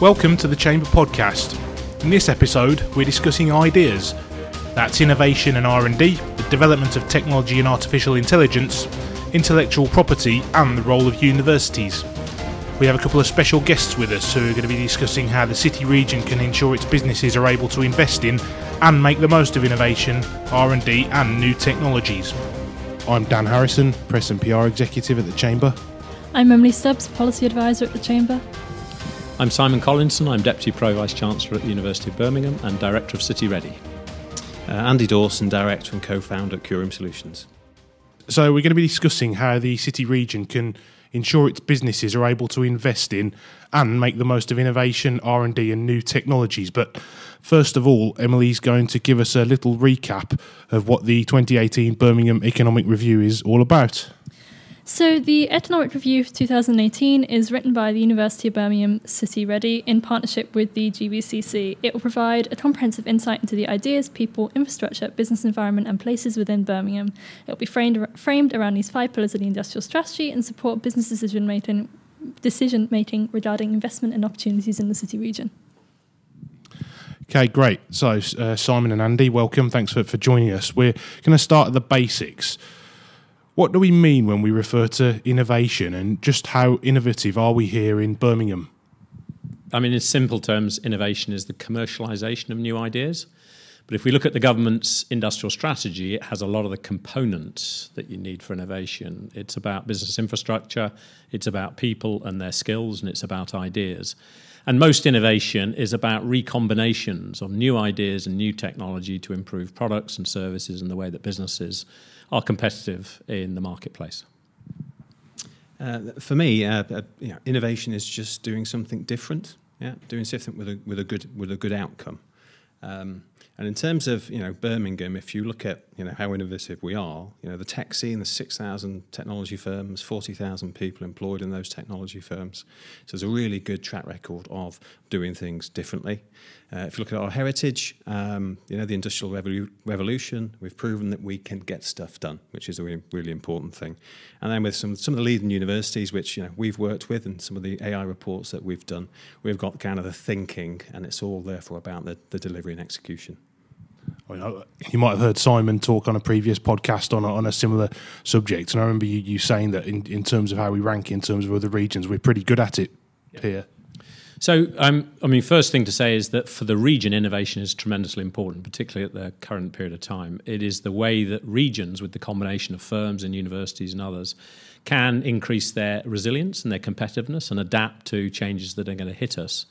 Welcome to the Chamber Podcast. In this episode, we're discussing ideas. That's innovation and R&D, the development of technology and artificial intelligence, intellectual property, and the role of universities. We have a couple of special guests with us who are going to be discussing how the city region can ensure its businesses are able to invest in and make the most of innovation, R&D, and new technologies. I'm Dan Harrison, Press and PR Executive at the Chamber. I'm Emily Stubbs, Policy Advisor at the Chamber. I'm Simon Collinson, I'm Deputy Pro Vice Chancellor at the University of Birmingham and Director of City-REDI. Uh, Andy Dawson, Director and Co founder at Curium Solutions. So, we're going to be discussing how the city region can ensure its businesses are able to invest in and make the most of innovation, R&D and new technologies. But first of all, Emily's going to give us a little recap of what the 2018 Birmingham Economic Review is all about. So, the Economic Review of 2018 is written by the University of Birmingham City-REDI in partnership with the GBCC. It will provide a comprehensive insight into the ideas, people, infrastructure, business environment, and places within Birmingham. It will be framed, framed around these five pillars of the industrial strategy and support business decision making, decision making regarding investment and opportunities in the city region. Okay, great. So, uh, Simon and Andy, welcome. Thanks for, for joining us. We're going to start at the basics. What do we mean when we refer to innovation and just how innovative are we here in Birmingham? I mean, in simple terms, innovation is the commercialisation of new ideas. But if we look at the government's industrial strategy, it has a lot of the components that you need for innovation. It's about business infrastructure, it's about people and their skills, and it's about ideas. And most innovation is about recombinations of new ideas and new technology to improve products and services and the way that businesses are competitive in the marketplace? Uh, for me, uh, uh, you know, innovation is just doing something different. Yeah, doing something with a with a good with a good outcome. Um, and in terms of you know Birmingham, if you look at you know how innovative we are, you know the tech scene, the six thousand technology firms, forty thousand people employed in those technology firms. So there's a really good track record of doing things differently. Uh, if you look at our heritage, um, you know the industrial revolu- revolution, we've proven that we can get stuff done, which is a really, really important thing. And then with some some of the leading universities, which you know we've worked with, and some of the AI reports that we've done, we've got kind of the thinking, and it's all therefore about the, the delivery and execution. You might have heard Simon talk on a previous podcast on a, on a similar subject, and I remember you, you saying that in, in terms of how we rank in terms of other regions, we're pretty good at it yeah. here. So, um, I mean, first thing to say is that for the region, innovation is tremendously important, particularly at the current period of time. It is the way that regions, with the combination of firms and universities and others, can increase their resilience and their competitiveness and adapt to changes that are going to hit us.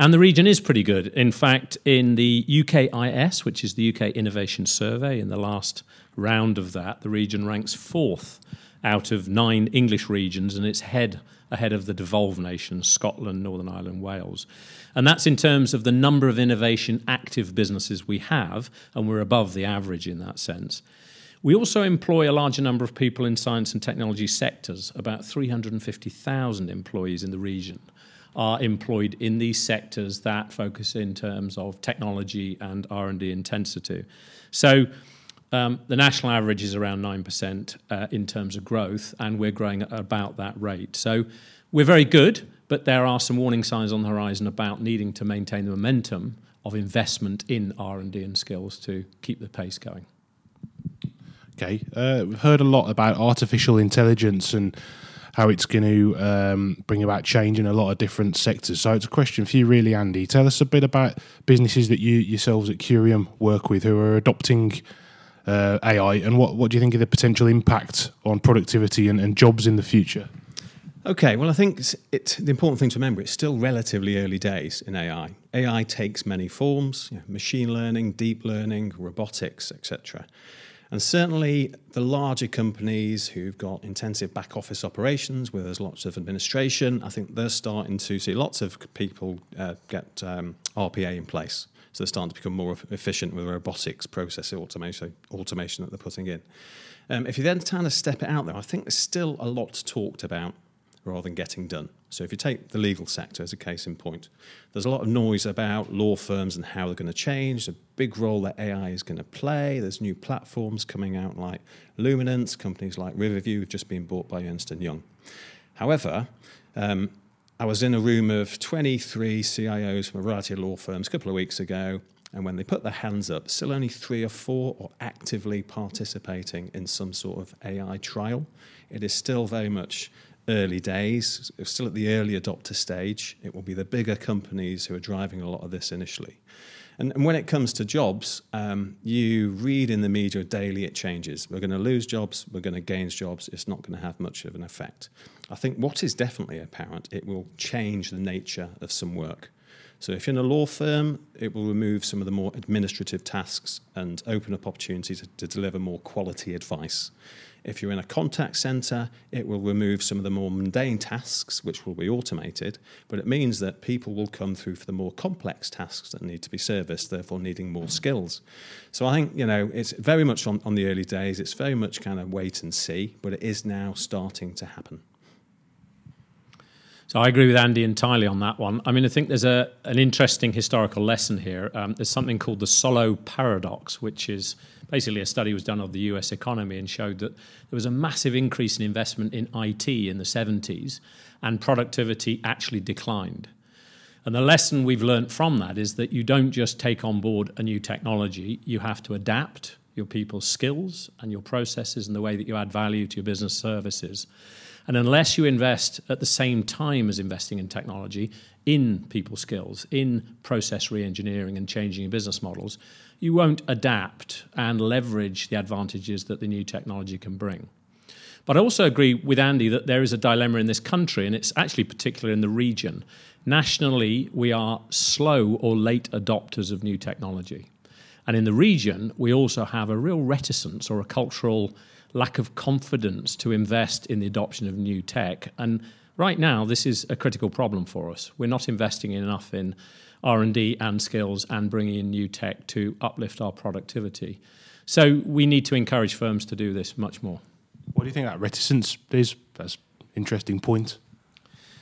And the region is pretty good. In fact, in the UKIS, which is the UK Innovation Survey, in the last round of that, the region ranks fourth out of nine English regions, and it's head ahead of the devolved nations, Scotland, Northern Ireland, Wales. And that's in terms of the number of innovation active businesses we have, and we're above the average in that sense. We also employ a larger number of people in science and technology sectors, about 350,000 employees in the region are employed in these sectors that focus in terms of technology and R&D intensity. So um, the national average is around 9% uh, in terms of growth, and we're growing at about that rate. So we're very good, but there are some warning signs on the horizon about needing to maintain the momentum of investment in R&D and skills to keep the pace going. Okay, uh, we've heard a lot about artificial intelligence and how it's going to um, bring about change in a lot of different sectors. So it's a question for you, really, Andy. Tell us a bit about businesses that you yourselves at Curium work with who are adopting uh, AI, and what what do you think of the potential impact on productivity and, and jobs in the future? Okay, well, I think it's, the important thing to remember it's still relatively early days in AI. AI takes many forms: you know, machine learning, deep learning, robotics, etc. And certainly the larger companies who've got intensive back office operations where there's lots of administration, I think they're starting to see lots of people uh, get um, RPA in place. So they're starting to become more efficient with robotics, process automation, automation that they're putting in. Um, if you then kind of step it out though, I think there's still a lot talked about rather than getting done. So if you take the legal sector as a case in point, there's a lot of noise about law firms and how they're going to change, a big role that AI is going to play. There's new platforms coming out like Luminance, companies like Riverview have just been bought by Ernst & Young. However, um, I was in a room of 23 CIOs from a variety of law firms a couple of weeks ago, and when they put their hands up, still only three or four are actively participating in some sort of AI trial. It is still very much early days, still at the early adopter stage. It will be the bigger companies who are driving a lot of this initially. And, and when it comes to jobs, um, you read in the media daily it changes. We're going to lose jobs, we're going to gain jobs. It's not going to have much of an effect. I think what is definitely apparent, it will change the nature of some work. So if you're in a law firm, it will remove some of the more administrative tasks and open up opportunities to, to deliver more quality advice. If you're in a contact center, it will remove some of the more mundane tasks, which will be automated, but it means that people will come through for the more complex tasks that need to be serviced, therefore needing more skills. So I think, you know, it's very much on, on the early days, it's very much kind of wait and see, but it is now starting to happen. So I agree with Andy entirely on that one. I mean, I think there's a an interesting historical lesson here. Um, there's something called the Solow paradox, which is basically a study was done of the U.S. economy and showed that there was a massive increase in investment in IT in the 70s, and productivity actually declined. And the lesson we've learned from that is that you don't just take on board a new technology; you have to adapt your people's skills and your processes and the way that you add value to your business services. And unless you invest at the same time as investing in technology, in people skills, in process re-engineering and changing your business models, you won't adapt and leverage the advantages that the new technology can bring. But I also agree with Andy that there is a dilemma in this country, and it's actually particular in the region. Nationally, we are slow or late adopters of new technology. And in the region, we also have a real reticence or a cultural lack of confidence to invest in the adoption of new tech. And right now, this is a critical problem for us. We're not investing enough in R&D and skills and bringing in new tech to uplift our productivity. So we need to encourage firms to do this much more. What do you think that reticence is? That's an interesting point.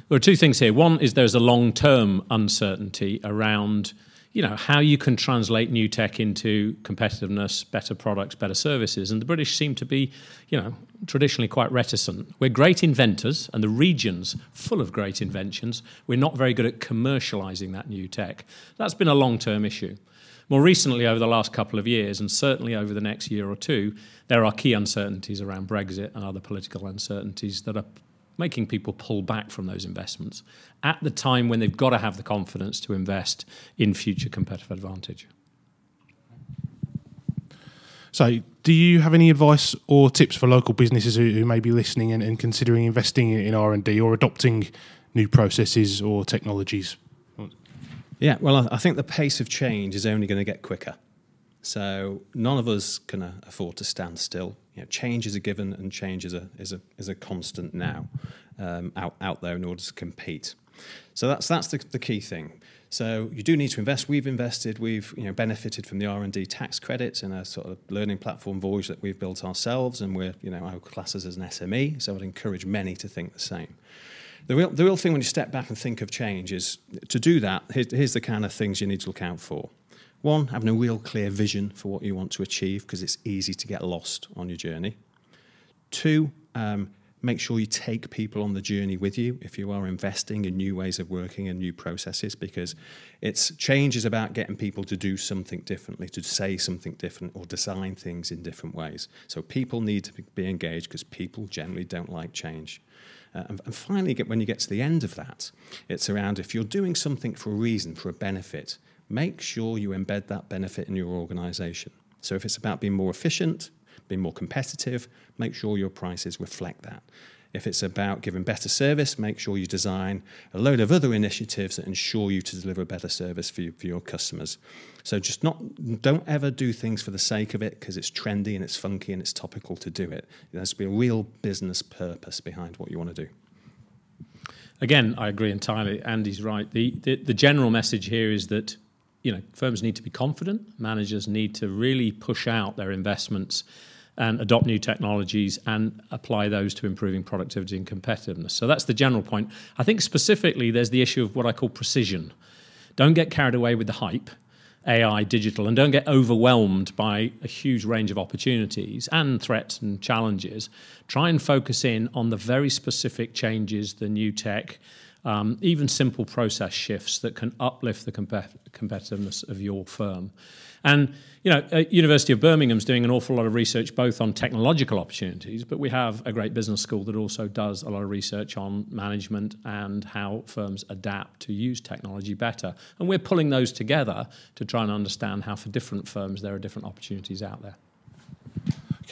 There are two things here. One is there's a long-term uncertainty around you know how you can translate new tech into competitiveness, better products, better services, and the British seem to be, you know, traditionally quite reticent. We're great inventors, and the region's full of great inventions. We're not very good at commercialising that new tech. That's been a long-term issue. More recently, over the last couple of years, and certainly over the next year or two, there are key uncertainties around Brexit and other political uncertainties that are making people pull back from those investments at the time when they've got to have the confidence to invest in future competitive advantage. So, do you have any advice or tips for local businesses who, who may be listening and, and considering investing in R and D or adopting new processes or technologies? Yeah, well, I think the pace of change is only going to get quicker. So none of us can uh, afford to stand still. You know, change is a given, and change is a is a is a constant now um, out out there in order to compete. So that's that's the, the key thing. So you do need to invest. We've invested. We've you know benefited from the R and D tax credits in a sort of learning platform Voyage that we've built ourselves, and we're you know our classes as an SME. So I'd encourage many to think the same. The real, the real thing when you step back and think of change is to do that, here's, here's the kind of things you need to look out for. One, having a real clear vision for what you want to achieve because it's easy to get lost on your journey. Two, um, make sure you take people on the journey with you if you are investing in new ways of working and new processes because it's change is about getting people to do something differently to say something different or design things in different ways so people need to be engaged because people generally don't like change uh, and, and finally get, when you get to the end of that it's around if you're doing something for a reason for a benefit make sure you embed that benefit in your organization. So if it's about being more efficient, being more competitive, make sure your prices reflect that. If it's about giving better service, make sure you design a load of other initiatives that ensure you to deliver a better service for, you, for your customers. So just not don't ever do things for the sake of it because it's trendy and it's funky and it's topical to do it. There has to be a real business purpose behind what you want to do. Again, I agree entirely. Andy's right. The, the, the general message here is that you know, firms need to be confident. Managers need to really push out their investments and adopt new technologies and apply those to improving productivity and competitiveness. So that's the general point. I think specifically there's the issue of what I call precision. Don't get carried away with the hype, AI, digital, and don't get overwhelmed by a huge range of opportunities and threats and challenges. Try and focus in on the very specific changes, the new tech, um, even simple process shifts that can uplift the compet- competitiveness of your firm. And you know, uh, University of Birmingham is doing an awful lot of research both on technological opportunities, but we have a great business school that also does a lot of research on management and how firms adapt to use technology better. And we're pulling those together to try and understand how, for different firms, there are different opportunities out there.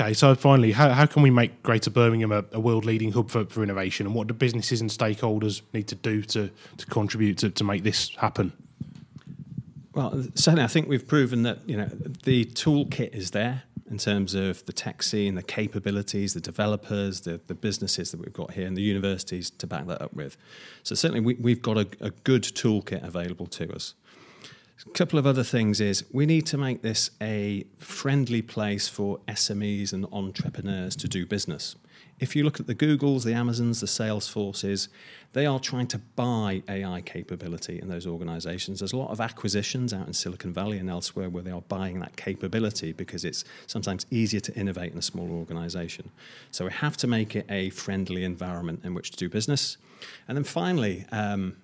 Okay, so finally, how, how can we make Greater Birmingham a, a world leading hub for, for innovation? And what do businesses and stakeholders need to do to, to contribute to, to make this happen? Well, certainly, I think we've proven that you know the toolkit is there in terms of the tech scene, the capabilities, the developers, the, the businesses that we've got here, and the universities to back that up with. So certainly, we, we've got a, a good toolkit available to us. A couple of other things is we need to make this a friendly place for SMEs and entrepreneurs to do business. If you look at the Googles, the Amazons, the Salesforces, they are trying to buy AI capability in those organizations. There's a lot of acquisitions out in Silicon Valley and elsewhere where they are buying that capability because it's sometimes easier to innovate in a smaller organization. So we have to make it a friendly environment in which to do business. And then finally, um,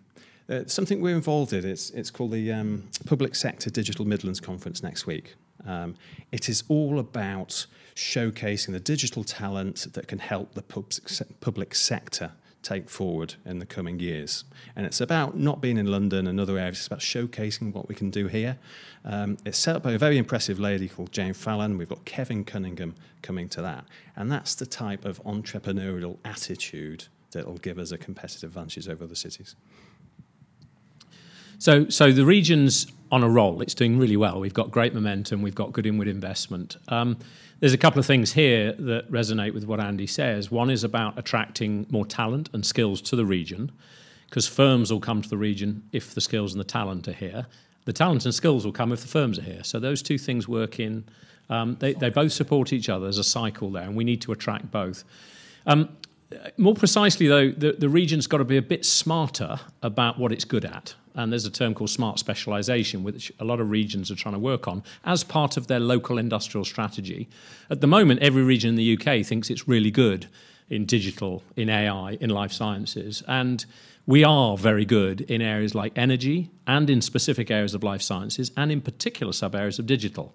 uh, something we're involved in, it's, it's called the um, Public Sector Digital Midlands Conference next week. Um, it is all about showcasing the digital talent that can help the pub- public sector take forward in the coming years. And it's about not being in London and other areas, it's about showcasing what we can do here. Um, it's set up by a very impressive lady called Jane Fallon. We've got Kevin Cunningham coming to that. And that's the type of entrepreneurial attitude that will give us a competitive advantage over other cities. So, so the region's on a roll. It's doing really well. We've got great momentum. We've got good inward investment. Um, there's a couple of things here that resonate with what Andy says. One is about attracting more talent and skills to the region, because firms will come to the region if the skills and the talent are here. The talent and skills will come if the firms are here. So those two things work in. Um, they, they both support each other. There's a cycle there, and we need to attract both. Um, more precisely, though, the, the region's got to be a bit smarter about what it's good at. And there's a term called smart specialization, which a lot of regions are trying to work on as part of their local industrial strategy. At the moment, every region in the UK thinks it's really good in digital, in AI, in life sciences. And we are very good in areas like energy and in specific areas of life sciences and in particular sub areas of digital.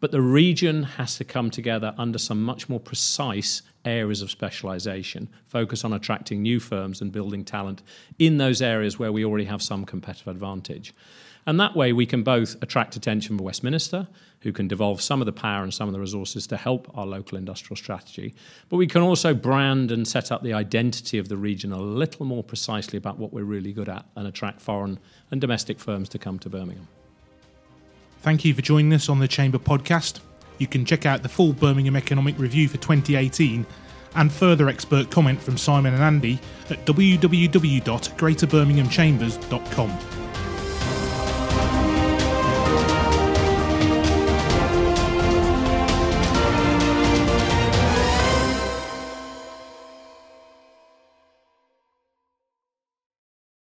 But the region has to come together under some much more precise areas of specialization, focus on attracting new firms and building talent in those areas where we already have some competitive advantage. And that way, we can both attract attention from Westminster, who can devolve some of the power and some of the resources to help our local industrial strategy. But we can also brand and set up the identity of the region a little more precisely about what we're really good at and attract foreign and domestic firms to come to Birmingham. Thank you for joining us on the Chamber podcast. You can check out the full Birmingham Economic Review for 2018 and further expert comment from Simon and Andy at www.greaterbirminghamchambers.com.